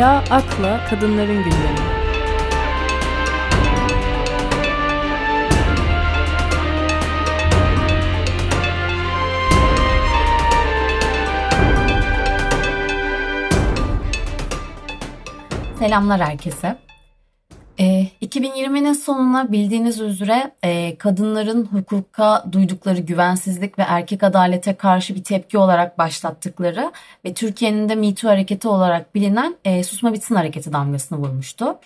Ela Ak'la Kadınların Gündemi. Selamlar herkese. E, ee, 2020'nin sonuna bildiğiniz üzere e, kadınların hukuka duydukları güvensizlik ve erkek adalete karşı bir tepki olarak başlattıkları ve Türkiye'nin de Me hareketi olarak bilinen e, Susma Bitsin hareketi damgasını vurmuştu.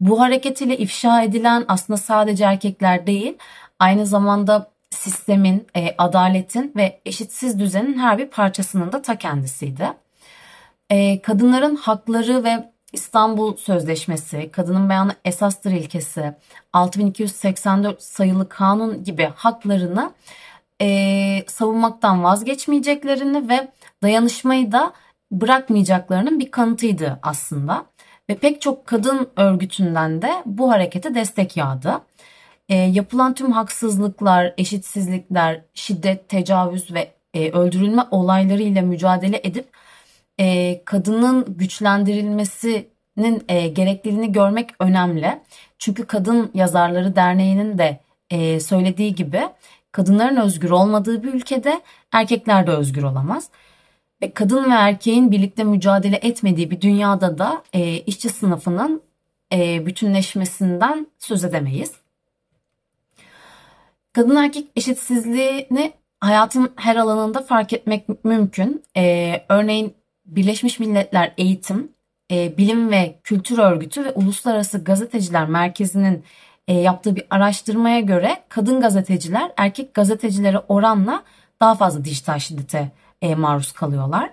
Bu hareket ile ifşa edilen aslında sadece erkekler değil, aynı zamanda sistemin, e, adaletin ve eşitsiz düzenin her bir parçasının da ta kendisiydi. E, kadınların hakları ve İstanbul Sözleşmesi, kadının beyanı esastır ilkesi, 6284 sayılı kanun gibi haklarını e, savunmaktan vazgeçmeyeceklerini ve dayanışmayı da bırakmayacaklarının bir kanıtıydı aslında. Ve pek çok kadın örgütünden de bu harekete destek yağdı. E, yapılan tüm haksızlıklar, eşitsizlikler, şiddet, tecavüz ve e, öldürülme olaylarıyla mücadele edip e, kadının güçlendirilmesinin e, gerekliliğini görmek önemli. Çünkü Kadın Yazarları Derneği'nin de e, söylediği gibi kadınların özgür olmadığı bir ülkede erkekler de özgür olamaz. Ve kadın ve erkeğin birlikte mücadele etmediği bir dünyada da e, işçi sınıfının e, bütünleşmesinden söz edemeyiz. Kadın erkek eşitsizliğini hayatın her alanında fark etmek mümkün. E, örneğin Birleşmiş Milletler Eğitim, e, Bilim ve Kültür Örgütü ve Uluslararası Gazeteciler Merkezi'nin e, yaptığı bir araştırmaya göre kadın gazeteciler erkek gazetecilere oranla daha fazla dijital şiddete e, maruz kalıyorlar.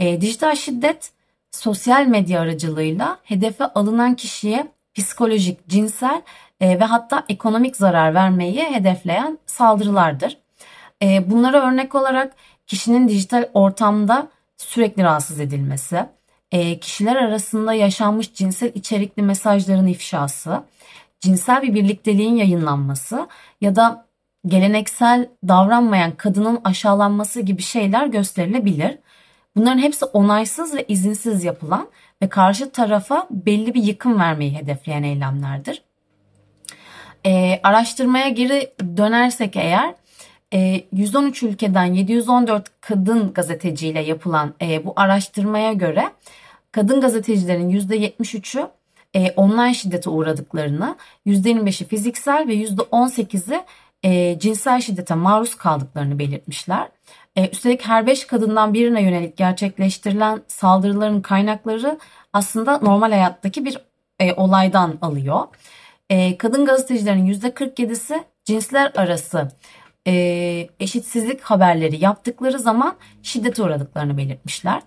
Dijital şiddet sosyal medya aracılığıyla hedefe alınan kişiye psikolojik, cinsel ve hatta ekonomik zarar vermeyi hedefleyen saldırılardır. Bunlara örnek olarak kişinin dijital ortamda sürekli rahatsız edilmesi, e, kişiler arasında yaşanmış cinsel içerikli mesajların ifşası, cinsel bir birlikteliğin yayınlanması ya da geleneksel davranmayan kadının aşağılanması gibi şeyler gösterilebilir. Bunların hepsi onaysız ve izinsiz yapılan ve karşı tarafa belli bir yıkım vermeyi hedefleyen eylemlerdir. E, araştırmaya geri dönersek eğer 113 e, ülkeden 714 kadın gazeteciyle yapılan e, bu araştırmaya göre kadın gazetecilerin %73'ü e, online şiddete uğradıklarını, %25'i fiziksel ve %18'i cinsel şiddete maruz kaldıklarını belirtmişler. Üstelik her 5 kadından birine yönelik gerçekleştirilen saldırıların kaynakları aslında normal hayattaki bir olaydan alıyor. Kadın gazetecilerin %47'si cinsler arası e, eşitsizlik haberleri yaptıkları zaman şiddete uğradıklarını belirtmişler.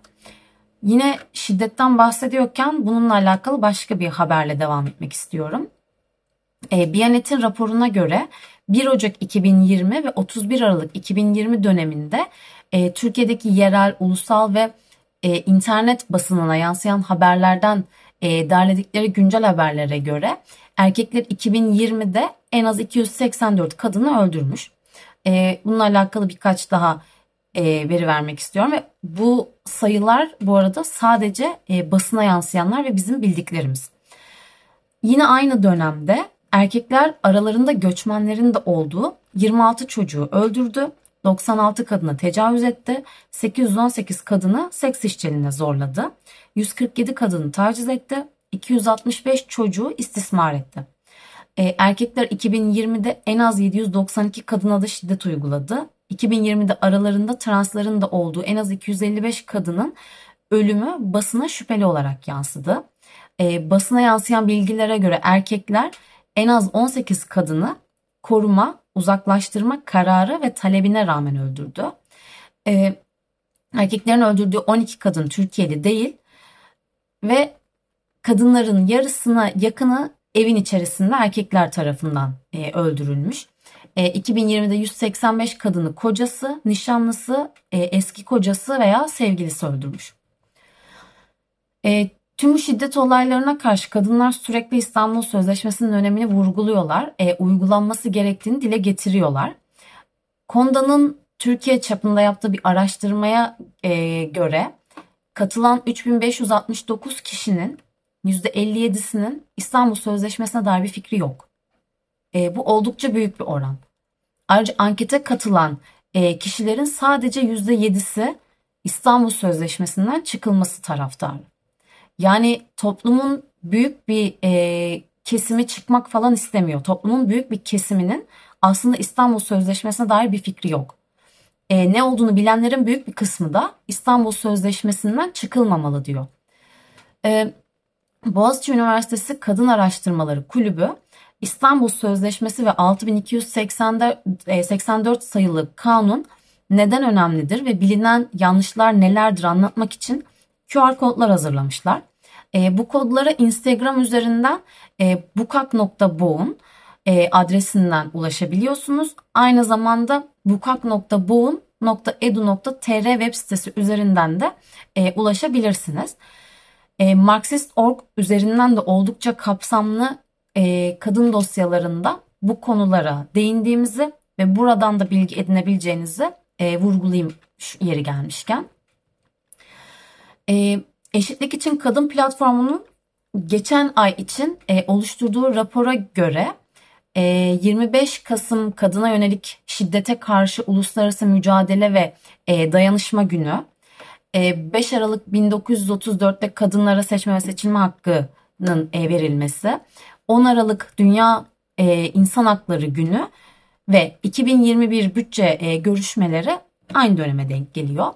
Yine şiddetten bahsediyorken bununla alakalı başka bir haberle devam etmek istiyorum. E, Biyanet'in raporuna göre 1 Ocak 2020 ve 31 Aralık 2020 döneminde e, Türkiye'deki yerel, ulusal ve e, internet basınına yansıyan haberlerden e, derledikleri güncel haberlere göre erkekler 2020'de en az 284 kadını öldürmüş. E, bununla alakalı birkaç daha e, veri vermek istiyorum ve bu sayılar bu arada sadece e, basına yansıyanlar ve bizim bildiklerimiz. Yine aynı dönemde erkekler aralarında göçmenlerin de olduğu 26 çocuğu öldürdü. 96 kadına tecavüz etti. 818 kadını seks işçiliğine zorladı. 147 kadını taciz etti. 265 çocuğu istismar etti. E, erkekler 2020'de en az 792 kadına da şiddet uyguladı. 2020'de aralarında transların da olduğu en az 255 kadının ölümü basına şüpheli olarak yansıdı. E, basına yansıyan bilgilere göre erkekler en az 18 kadını koruma, uzaklaştırma kararı ve talebine rağmen öldürdü. E, erkeklerin öldürdüğü 12 kadın Türkiye'li değil ve kadınların yarısına yakını evin içerisinde erkekler tarafından e, öldürülmüş. E, 2020'de 185 kadını kocası, nişanlısı, e, eski kocası veya sevgilisi öldürmüş. E, tüm şiddet olaylarına karşı kadınlar sürekli İstanbul Sözleşmesi'nin önemini vurguluyorlar. E, uygulanması gerektiğini dile getiriyorlar. Konda'nın Türkiye çapında yaptığı bir araştırmaya e, göre katılan 3569 kişinin %57'sinin İstanbul Sözleşmesi'ne dair bir fikri yok. E, bu oldukça büyük bir oran. Ayrıca ankete katılan e, kişilerin sadece %7'si İstanbul Sözleşmesi'nden çıkılması taraftarı. Yani toplumun büyük bir e, kesimi çıkmak falan istemiyor. Toplumun büyük bir kesiminin aslında İstanbul Sözleşmesi'ne dair bir fikri yok. E, ne olduğunu bilenlerin büyük bir kısmı da İstanbul Sözleşmesi'nden çıkılmamalı diyor. E, Boğaziçi Üniversitesi Kadın Araştırmaları Kulübü İstanbul Sözleşmesi ve 6284 e, sayılı kanun neden önemlidir ve bilinen yanlışlar nelerdir anlatmak için QR kodlar hazırlamışlar. E, bu kodlara Instagram üzerinden e, bukak.boğun e, adresinden ulaşabiliyorsunuz. Aynı zamanda bukak.boğun.edu.tr web sitesi üzerinden de e, ulaşabilirsiniz. E, Marxist.org üzerinden de oldukça kapsamlı e, kadın dosyalarında bu konulara değindiğimizi ve buradan da bilgi edinebileceğinizi e, vurgulayayım şu yeri gelmişken. E, Eşitlik için Kadın Platformu'nun geçen ay için e, oluşturduğu rapora göre e, 25 Kasım Kadına Yönelik Şiddete Karşı Uluslararası Mücadele ve e, Dayanışma Günü, 5 Aralık 1934'te kadınlara seçme ve seçilme hakkının e, verilmesi, 10 Aralık Dünya e, İnsan Hakları Günü ve 2021 bütçe e, görüşmeleri aynı döneme denk geliyor.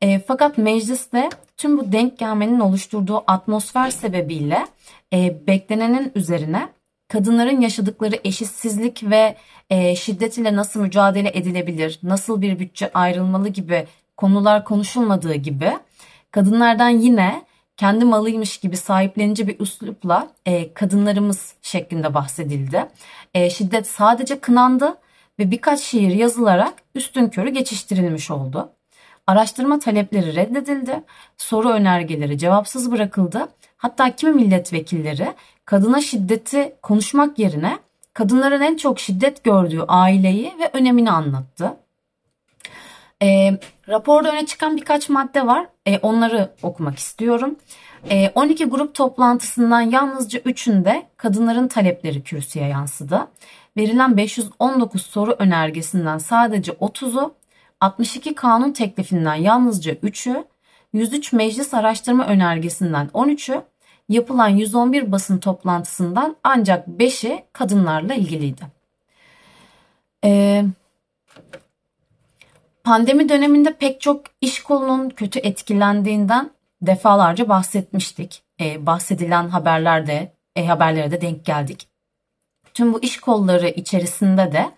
E, fakat mecliste tüm bu denk gelmenin oluşturduğu atmosfer sebebiyle e, beklenenin üzerine kadınların yaşadıkları eşitsizlik ve e, şiddet ile nasıl mücadele edilebilir, nasıl bir bütçe ayrılmalı gibi konular konuşulmadığı gibi kadınlardan yine kendi malıymış gibi sahiplenici bir üslupla e, kadınlarımız şeklinde bahsedildi. E, şiddet sadece kınandı ve birkaç şiir yazılarak üstün körü geçiştirilmiş oldu. Araştırma talepleri reddedildi, soru önergeleri cevapsız bırakıldı. Hatta kimi milletvekilleri kadına şiddeti konuşmak yerine kadınların en çok şiddet gördüğü aileyi ve önemini anlattı. E, raporda öne çıkan birkaç madde var. E, onları okumak istiyorum. E, 12 grup toplantısından yalnızca 3'ünde kadınların talepleri kürsüye yansıdı. Verilen 519 soru önergesinden sadece 30'u, 62 kanun teklifinden yalnızca 3'ü, 103 meclis araştırma önergesinden 13'ü, yapılan 111 basın toplantısından ancak 5'i kadınlarla ilgiliydi. Ee, pandemi döneminde pek çok iş kolunun kötü etkilendiğinden defalarca bahsetmiştik. Ee, bahsedilen haberlerde, e, haberlere de denk geldik. Tüm bu iş kolları içerisinde de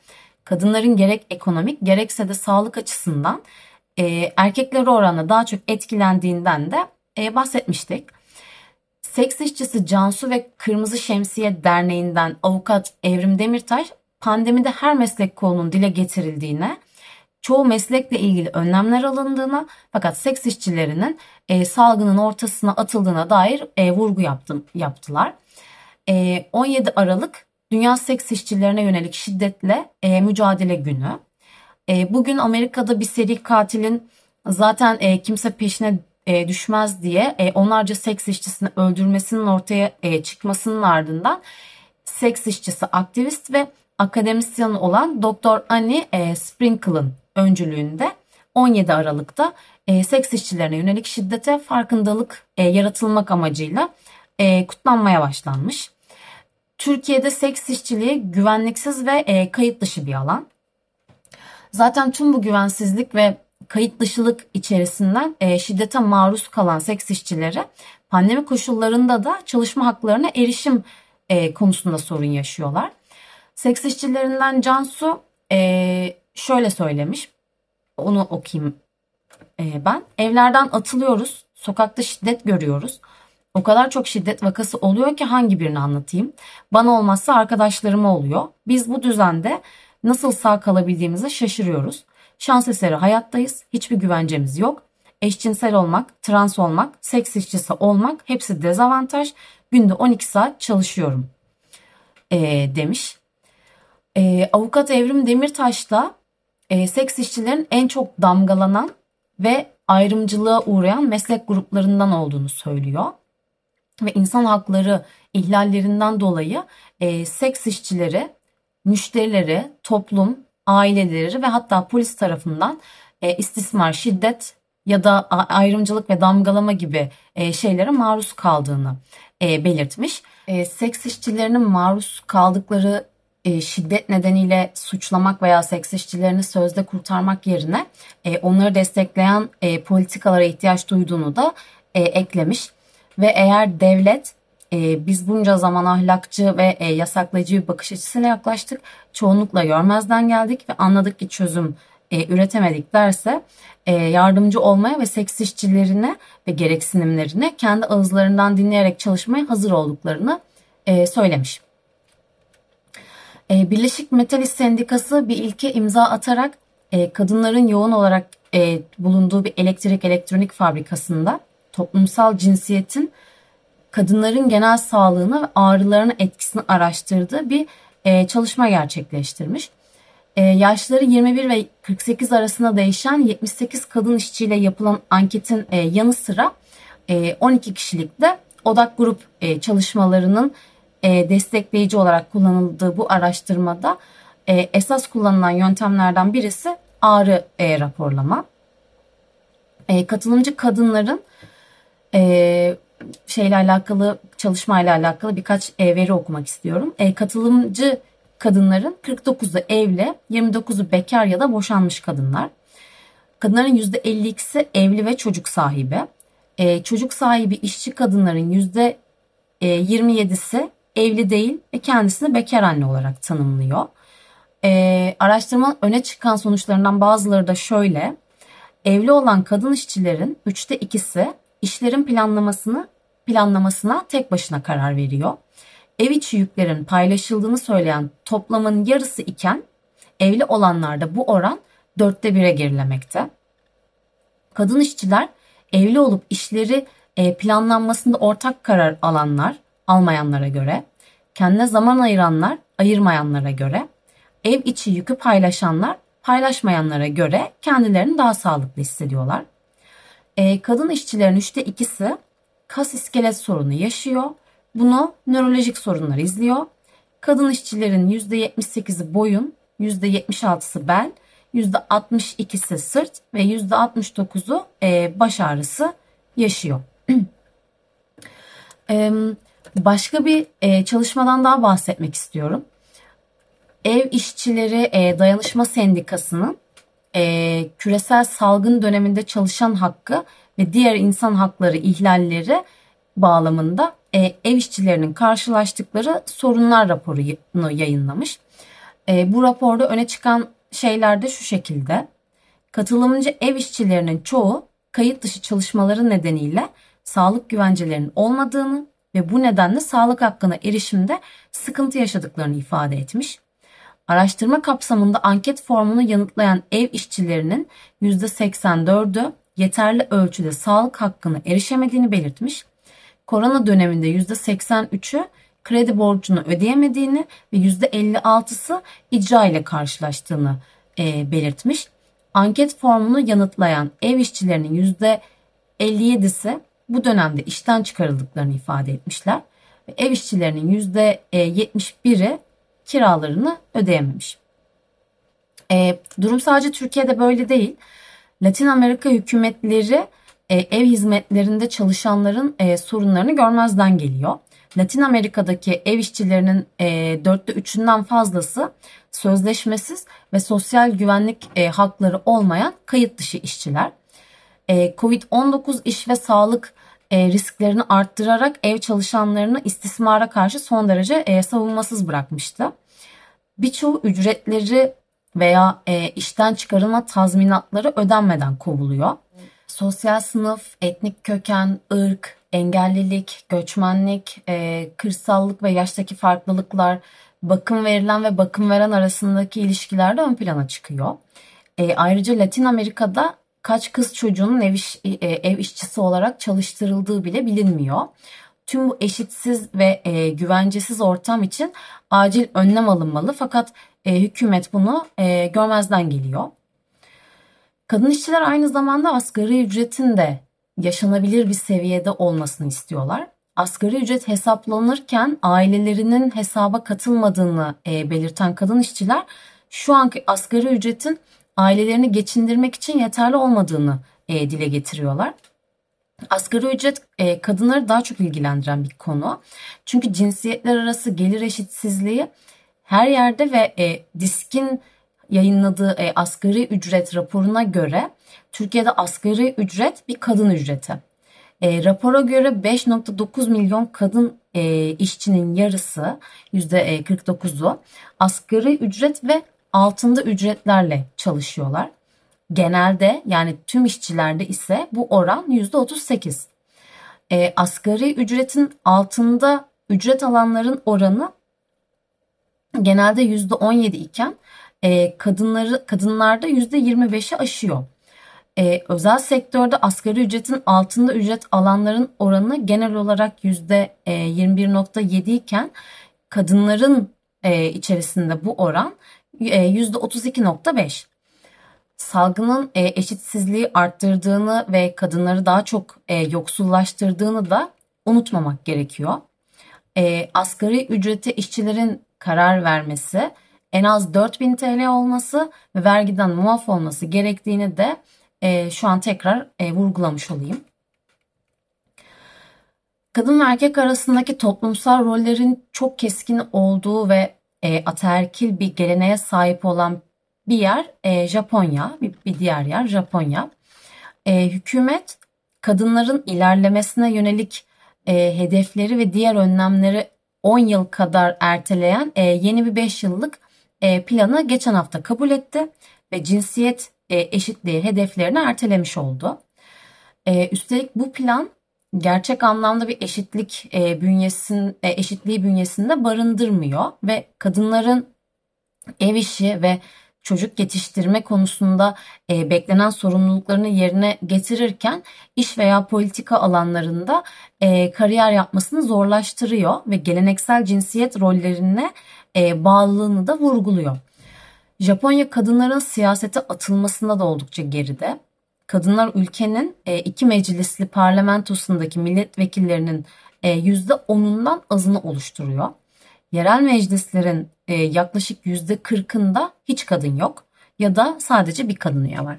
kadınların gerek ekonomik gerekse de sağlık açısından e, erkeklere oranla daha çok etkilendiğinden de e, bahsetmiştik. Seks işçisi Cansu ve Kırmızı Şemsiye Derneği'nden avukat Evrim Demirtaş pandemide her meslek kolunun dile getirildiğine, çoğu meslekle ilgili önlemler alındığına fakat seks işçilerinin e, salgının ortasına atıldığına dair e, vurgu yaptım, yaptılar. E, 17 Aralık Dünya Seks İşçilerine yönelik şiddetle e, mücadele günü. E, bugün Amerika'da bir seri katilin zaten e, kimse peşine e, düşmez diye e, onlarca seks işçisini öldürmesinin ortaya e, çıkmasının ardından seks işçisi aktivist ve akademisyen olan Dr. Annie e, Sprinkle'ın öncülüğünde 17 Aralık'ta e, seks işçilerine yönelik şiddete farkındalık e, yaratılmak amacıyla e, kutlanmaya başlanmış. Türkiye'de seks işçiliği güvenliksiz ve kayıt dışı bir alan. Zaten tüm bu güvensizlik ve kayıt dışılık içerisinden şiddete maruz kalan seks işçileri pandemi koşullarında da çalışma haklarına erişim konusunda sorun yaşıyorlar. Seks işçilerinden Cansu e, şöyle söylemiş. Onu okuyayım e, ben. Evlerden atılıyoruz. Sokakta şiddet görüyoruz. O kadar çok şiddet vakası oluyor ki hangi birini anlatayım? Bana olmazsa arkadaşlarıma oluyor. Biz bu düzende nasıl sağ kalabildiğimize şaşırıyoruz. Şans eseri hayattayız. Hiçbir güvencemiz yok. Eşcinsel olmak, trans olmak, seks işçisi olmak hepsi dezavantaj. Günde 12 saat çalışıyorum e, demiş. E, avukat Evrim Demirtaş da e, seks işçilerin en çok damgalanan ve ayrımcılığa uğrayan meslek gruplarından olduğunu söylüyor. Ve insan hakları ihlallerinden dolayı e, seks işçileri, müşterileri, toplum, aileleri ve hatta polis tarafından e, istismar, şiddet ya da ayrımcılık ve damgalama gibi e, şeylere maruz kaldığını e, belirtmiş. E, seks işçilerinin maruz kaldıkları e, şiddet nedeniyle suçlamak veya seks işçilerini sözde kurtarmak yerine e, onları destekleyen e, politikalara ihtiyaç duyduğunu da e, eklemiş. Ve eğer devlet e, biz bunca zaman ahlakçı ve e, yasaklayıcı bir bakış açısıyla yaklaştık, çoğunlukla görmezden geldik ve anladık ki çözüm e, üretemedik derse e, yardımcı olmaya ve seks işçilerine ve gereksinimlerine kendi ağızlarından dinleyerek çalışmaya hazır olduklarını e, söylemiş. E, Birleşik Metal İş Sendikası bir ilke imza atarak e, kadınların yoğun olarak e, bulunduğu bir elektrik elektronik fabrikasında toplumsal cinsiyetin kadınların genel sağlığını ve ağrılarına etkisini araştırdığı bir e, çalışma gerçekleştirmiş. Yaşları 21 ve 48 arasında değişen 78 kadın işçiyle yapılan anketin yanı sıra e, 12 kişilik de odak grup çalışmalarının e, destekleyici olarak kullanıldığı bu araştırmada e, esas kullanılan yöntemlerden birisi ağrı e, raporlama. E, katılımcı kadınların e, şeyle alakalı çalışmayla alakalı birkaç e, veri okumak istiyorum. E, katılımcı kadınların 49'u evli, 29'u bekar ya da boşanmış kadınlar. Kadınların %52'si evli ve çocuk sahibi. E, çocuk sahibi işçi kadınların %27'si evli değil ve kendisini bekar anne olarak tanımlıyor. E, araştırmanın öne çıkan sonuçlarından bazıları da şöyle. Evli olan kadın işçilerin üçte ikisi işlerin planlamasını planlamasına tek başına karar veriyor. Ev içi yüklerin paylaşıldığını söyleyen toplamın yarısı iken evli olanlarda bu oran dörtte bire gerilemekte. Kadın işçiler evli olup işleri e, planlanmasında ortak karar alanlar, almayanlara göre, kendine zaman ayıranlar, ayırmayanlara göre, ev içi yükü paylaşanlar, paylaşmayanlara göre kendilerini daha sağlıklı hissediyorlar. E, kadın işçilerin üçte ikisi kas iskelet sorunu yaşıyor. Bunu nörolojik sorunlar izliyor. Kadın işçilerin %78'i boyun, %76'sı bel, %62'si sırt ve %69'u e, baş ağrısı yaşıyor. Başka bir e, çalışmadan daha bahsetmek istiyorum. Ev İşçileri e, Dayanışma Sendikası'nın küresel salgın döneminde çalışan hakkı ve diğer insan hakları ihlalleri bağlamında ev işçilerinin karşılaştıkları sorunlar raporunu yayınlamış. Bu raporda öne çıkan şeyler de şu şekilde. Katılımcı ev işçilerinin çoğu kayıt dışı çalışmaları nedeniyle sağlık güvencelerinin olmadığını ve bu nedenle sağlık hakkına erişimde sıkıntı yaşadıklarını ifade etmiş. Araştırma kapsamında anket formunu yanıtlayan ev işçilerinin %84'ü yeterli ölçüde sağlık hakkına erişemediğini belirtmiş. Korona döneminde %83'ü kredi borcunu ödeyemediğini ve %56'sı icra ile karşılaştığını e, belirtmiş. Anket formunu yanıtlayan ev işçilerinin %57'si bu dönemde işten çıkarıldıklarını ifade etmişler. Ve ev işçilerinin %71'i kiralarını ödeyememiş. E, durum sadece Türkiye'de böyle değil. Latin Amerika hükümetleri e, ev hizmetlerinde çalışanların e, sorunlarını görmezden geliyor. Latin Amerika'daki ev işçilerinin e, dörtte üçünden fazlası sözleşmesiz ve sosyal güvenlik e, hakları olmayan kayıt dışı işçiler. E, Covid-19 iş ve sağlık e, risklerini arttırarak ev çalışanlarını istismara karşı son derece e, savunmasız bırakmıştı. Birçoğu ücretleri veya e, işten çıkarılma tazminatları ödenmeden kovuluyor. Sosyal sınıf, etnik köken, ırk, engellilik, göçmenlik, kırsallık ve yaştaki farklılıklar, bakım verilen ve bakım veren arasındaki ilişkiler de ön plana çıkıyor. E, ayrıca Latin Amerika'da kaç kız çocuğunun ev, iş, e, ev işçisi olarak çalıştırıldığı bile bilinmiyor. Tüm bu eşitsiz ve e, güvencesiz ortam için acil önlem alınmalı fakat e, hükümet bunu e, görmezden geliyor. Kadın işçiler aynı zamanda asgari ücretin de yaşanabilir bir seviyede olmasını istiyorlar. Asgari ücret hesaplanırken ailelerinin hesaba katılmadığını e, belirten kadın işçiler şu anki asgari ücretin ailelerini geçindirmek için yeterli olmadığını e, dile getiriyorlar. Asgari ücret e, kadınları daha çok ilgilendiren bir konu. Çünkü cinsiyetler arası gelir eşitsizliği her yerde ve e, Disk'in yayınladığı e, asgari ücret raporuna göre Türkiye'de asgari ücret bir kadın ücreti. E, rapora göre 5.9 milyon kadın e, işçinin yarısı %49'u asgari ücret ve altında ücretlerle çalışıyorlar. Genelde yani tüm işçilerde ise bu oran %38. E, asgari ücretin altında ücret alanların oranı genelde %17 iken e, kadınları kadınlarda %25'i aşıyor. E, özel sektörde asgari ücretin altında ücret alanların oranı genel olarak %21.7 iken kadınların e, içerisinde bu oran e, %32.5. Salgının e, eşitsizliği arttırdığını ve kadınları daha çok e, yoksullaştırdığını da unutmamak gerekiyor. E, asgari ücreti işçilerin karar vermesi, en az 4000 TL olması ve vergiden muaf olması gerektiğini de şu an tekrar vurgulamış olayım. Kadın ve erkek arasındaki toplumsal rollerin çok keskin olduğu ve e, ataerkil bir geleneğe sahip olan bir yer e, Japonya, bir, bir diğer yer Japonya. E, hükümet kadınların ilerlemesine yönelik e, hedefleri ve diğer önlemleri 10 yıl kadar erteleyen e, yeni bir 5 yıllık e, planı geçen hafta kabul etti ve cinsiyet e, eşitliği hedeflerini ertelemiş oldu. E, üstelik bu plan gerçek anlamda bir eşitlik e, bünyesin e, eşitliği bünyesinde barındırmıyor ve kadınların ev işi ve çocuk yetiştirme konusunda e, beklenen sorumluluklarını yerine getirirken iş veya politika alanlarında e, kariyer yapmasını zorlaştırıyor ve geleneksel cinsiyet rollerine e, bağlılığını da vurguluyor. Japonya kadınların siyasete atılmasında da oldukça geride. Kadınlar ülkenin e, iki meclisli parlamentosundaki milletvekillerinin e, %10'undan azını oluşturuyor. Yerel meclislerin e, yaklaşık %40'ında hiç kadın yok ya da sadece bir kadın üye var.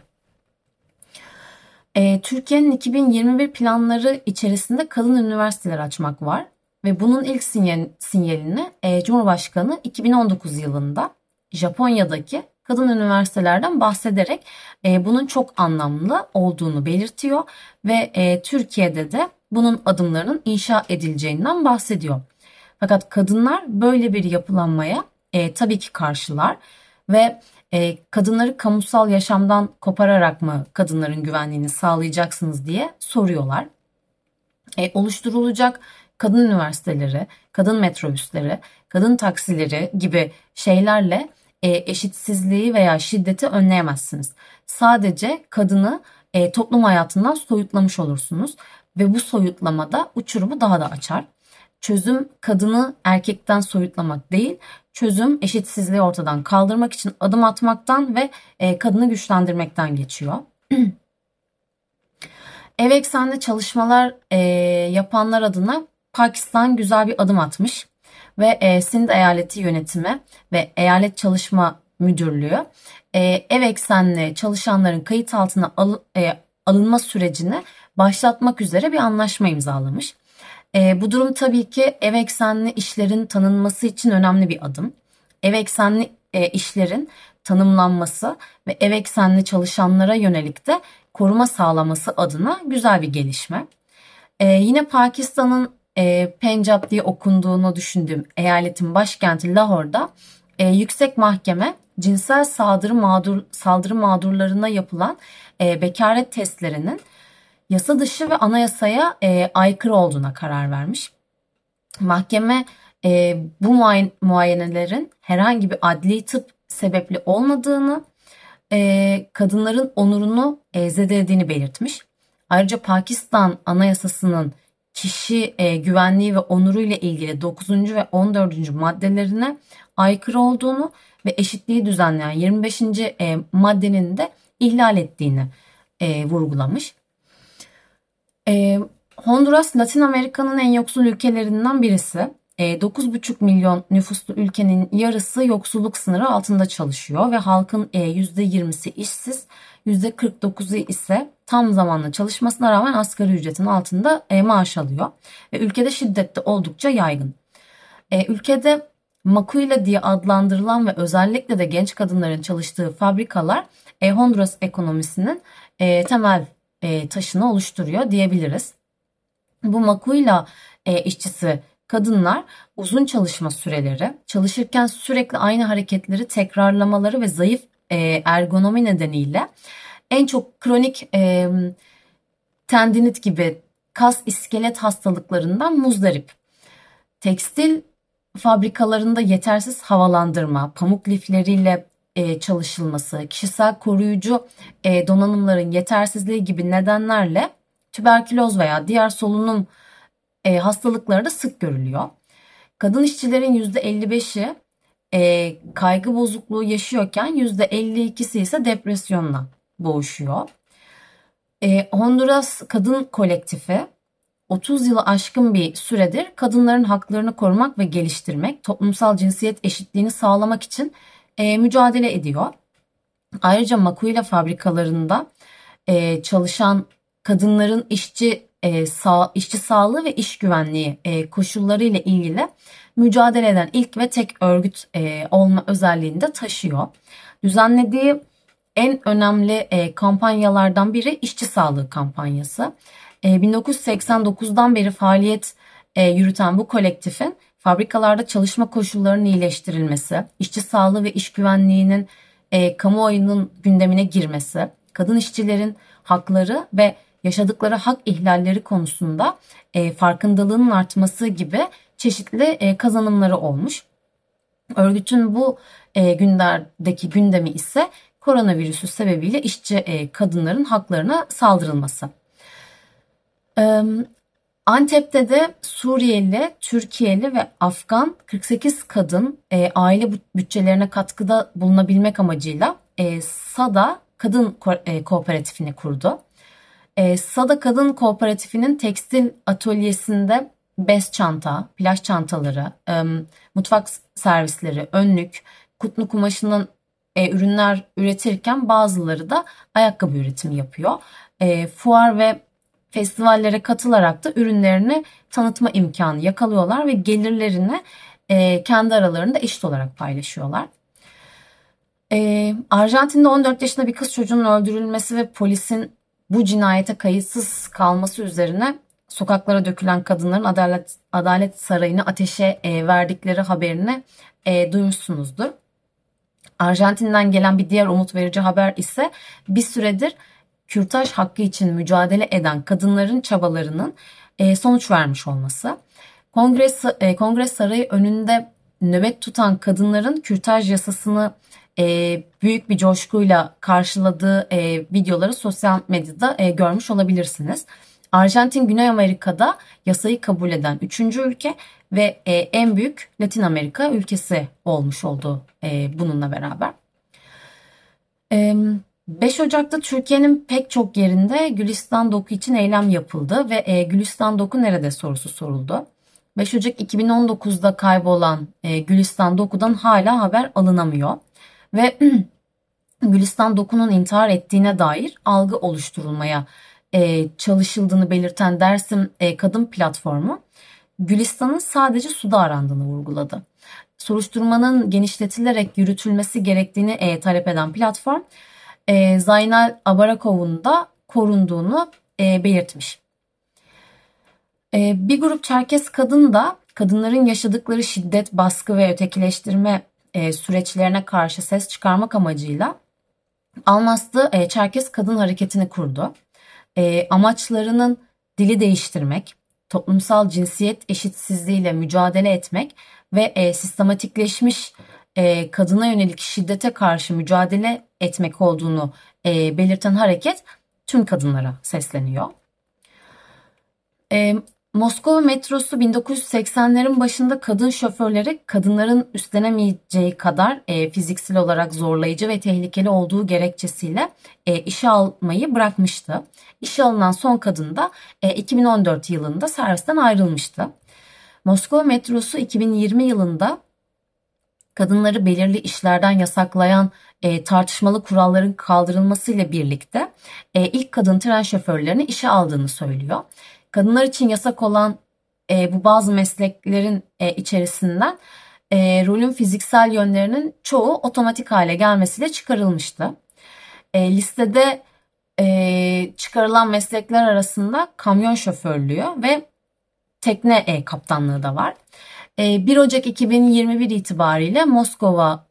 E, Türkiye'nin 2021 planları içerisinde kadın üniversiteler açmak var ve bunun ilk sinyal, sinyalini e, Cumhurbaşkanı 2019 yılında Japonya'daki kadın üniversitelerden bahsederek e, bunun çok anlamlı olduğunu belirtiyor ve e, Türkiye'de de bunun adımlarının inşa edileceğinden bahsediyor. Fakat kadınlar böyle bir yapılanmaya e, tabii ki karşılar ve e, kadınları kamusal yaşamdan kopararak mı kadınların güvenliğini sağlayacaksınız diye soruyorlar. E, oluşturulacak kadın üniversiteleri, kadın metrobüsleri, kadın taksileri gibi şeylerle e, eşitsizliği veya şiddeti önleyemezsiniz. Sadece kadını e, toplum hayatından soyutlamış olursunuz ve bu soyutlamada uçurumu daha da açar. Çözüm kadını erkekten soyutlamak değil, çözüm eşitsizliği ortadan kaldırmak için adım atmaktan ve e, kadını güçlendirmekten geçiyor. Ev eksenli çalışmalar e, yapanlar adına Pakistan güzel bir adım atmış ve e, Sind Eyaleti Yönetimi ve Eyalet Çalışma Müdürlüğü e, ev eksenli çalışanların kayıt altına al, e, alınma sürecini başlatmak üzere bir anlaşma imzalamış. E, bu durum tabii ki ev eksenli işlerin tanınması için önemli bir adım. Ev eksenli e, işlerin tanımlanması ve ev eksenli çalışanlara yönelik de koruma sağlaması adına güzel bir gelişme. E, yine Pakistan'ın e, Pencap diye okunduğunu düşündüğüm eyaletin başkenti Lahore'da e, yüksek mahkeme cinsel saldırı mağdur saldırı mağdurlarına yapılan e, bekaret testlerinin yasa dışı ve anayasaya e, aykırı olduğuna karar vermiş. Mahkeme e, bu muayen muayenelerin herhangi bir adli tıp sebepli olmadığını, e, kadınların onurunu e, zedelediğini belirtmiş. Ayrıca Pakistan Anayasası'nın kişi e, güvenliği ve onuru ile ilgili 9. ve 14. maddelerine aykırı olduğunu ve eşitliği düzenleyen 25. E, maddenin de ihlal ettiğini e, vurgulamış. E, Honduras Latin Amerika'nın en yoksul ülkelerinden birisi. 9,5 e, milyon nüfuslu ülkenin yarısı yoksulluk sınırı altında çalışıyor ve halkın %20'si e, işsiz, %49'u ise tam zamanlı çalışmasına rağmen asgari ücretin altında e, maaş alıyor. Ve ülkede şiddette oldukça yaygın. Ülkede makuila diye adlandırılan ve özellikle de genç kadınların çalıştığı fabrikalar Honduras ekonomisinin temel taşını oluşturuyor diyebiliriz. Bu makuila işçisi Kadınlar uzun çalışma süreleri, çalışırken sürekli aynı hareketleri tekrarlamaları ve zayıf e, ergonomi nedeniyle en çok kronik e, tendinit gibi kas iskelet hastalıklarından muzdarip. Tekstil fabrikalarında yetersiz havalandırma, pamuk lifleriyle e, çalışılması, kişisel koruyucu e, donanımların yetersizliği gibi nedenlerle tüberküloz veya diğer solunum e, hastalıkları da sık görülüyor. Kadın işçilerin %55'i e, kaygı bozukluğu yaşıyorken %52'si ise depresyonla boğuşuyor. E, Honduras Kadın Kolektifi 30 yılı aşkın bir süredir kadınların haklarını korumak ve geliştirmek, toplumsal cinsiyet eşitliğini sağlamak için e, mücadele ediyor. Ayrıca makuila fabrikalarında e, çalışan kadınların işçi e, sağ, işçi sağlığı ve iş güvenliği e, koşulları ile ilgili mücadele eden ilk ve tek örgüt e, olma özelliğini de taşıyor. Düzenlediği en önemli e, kampanyalardan biri işçi sağlığı kampanyası. E, 1989'dan beri faaliyet e, yürüten bu kolektifin fabrikalarda çalışma koşullarının iyileştirilmesi, işçi sağlığı ve iş güvenliğinin e, kamuoyunun gündemine girmesi, kadın işçilerin hakları ve yaşadıkları hak ihlalleri konusunda e, farkındalığının artması gibi çeşitli e, kazanımları olmuş. Örgütün bu e, günlerdeki gündemi ise koronavirüsü sebebiyle işçi e, kadınların haklarına saldırılması. Antep'te de Suriyeli, Türkiye'li ve Afgan 48 kadın e, aile bütçelerine katkıda bulunabilmek amacıyla e, SADA Kadın Ko- Kooperatifini kurdu. Sada Kadın Kooperatifinin tekstil atölyesinde bez çanta, plaj çantaları, mutfak servisleri, önlük, kutlu kumaşının e, ürünler üretirken bazıları da ayakkabı üretimi yapıyor. E, fuar ve festivallere katılarak da ürünlerini tanıtma imkanı yakalıyorlar ve gelirlerini e, kendi aralarında eşit olarak paylaşıyorlar. E, Arjantin'de 14 yaşında bir kız çocuğunun öldürülmesi ve polisin bu cinayete kayıtsız kalması üzerine sokaklara dökülen kadınların Adalet Adalet Sarayı'nı ateşe e, verdikleri haberini e, duymuşsunuzdur. Arjantin'den gelen bir diğer umut verici haber ise bir süredir kürtaj hakkı için mücadele eden kadınların çabalarının e, sonuç vermiş olması. Kongres, e, Kongres Sarayı önünde nöbet tutan kadınların kürtaj yasasını e, büyük bir coşkuyla karşıladığı e, videoları sosyal medyada görmüş olabilirsiniz. Arjantin Güney Amerika'da yasayı kabul eden üçüncü ülke ve e, en büyük Latin Amerika ülkesi olmuş oldu e, bununla beraber. E, 5 Ocak'ta Türkiye'nin pek çok yerinde Gülistan Doku için eylem yapıldı ve e, Gülistan Doku nerede sorusu soruldu. 5 Ocak 2019'da kaybolan e, Gülistan Doku'dan hala haber alınamıyor ve Gülistan Doku'nun intihar ettiğine dair algı oluşturulmaya e, çalışıldığını belirten Dersim e, Kadın Platformu Gülistan'ın sadece suda arandığını vurguladı. Soruşturmanın genişletilerek yürütülmesi gerektiğini e, talep eden platform e, Zaynal Abarakov'un da korunduğunu e, belirtmiş. E, bir grup Çerkes kadın da kadınların yaşadıkları şiddet, baskı ve ötekileştirme e, süreçlerine karşı ses çıkarmak amacıyla Almaslı e, Çerkes Kadın Hareketi'ni kurdu. E, amaçlarının dili değiştirmek, toplumsal cinsiyet eşitsizliğiyle mücadele etmek ve e, sistematikleşmiş e, kadına yönelik şiddete karşı mücadele etmek olduğunu e, belirten hareket tüm kadınlara sesleniyor. E, Moskova metrosu 1980'lerin başında kadın şoförleri kadınların üstlenemeyeceği kadar e, fiziksel olarak zorlayıcı ve tehlikeli olduğu gerekçesiyle e, işe almayı bırakmıştı. İşe alınan son kadın da e, 2014 yılında servisten ayrılmıştı. Moskova metrosu 2020 yılında kadınları belirli işlerden yasaklayan e, tartışmalı kuralların kaldırılmasıyla birlikte e, ilk kadın tren şoförlerini işe aldığını söylüyor. Kadınlar için yasak olan e, bu bazı mesleklerin e, içerisinden e, rolün fiziksel yönlerinin çoğu otomatik hale gelmesiyle çıkarılmıştı. E, listede e, çıkarılan meslekler arasında kamyon şoförlüğü ve tekne e, kaptanlığı da var. E, 1 Ocak 2021 itibariyle Moskova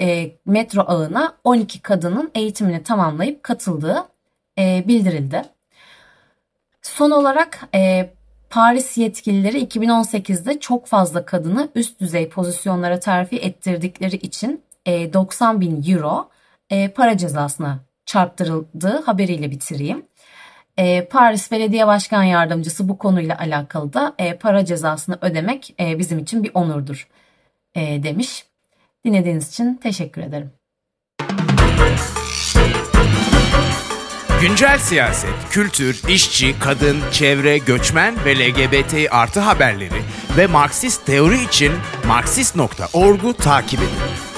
e, metro ağına 12 kadının eğitimini tamamlayıp katıldığı e, bildirildi. Son olarak e, Paris yetkilileri 2018'de çok fazla kadını üst düzey pozisyonlara terfi ettirdikleri için e, 90 bin euro e, para cezasına çarptırıldığı haberiyle bitireyim. E, Paris Belediye Başkan Yardımcısı bu konuyla alakalı da e, para cezasını ödemek e, bizim için bir onurdur e, demiş. Dinlediğiniz için teşekkür ederim. Güncel siyaset, kültür, işçi, kadın, çevre, göçmen ve LGBT artı haberleri ve Marksist teori için Marksist.org'u takip edin.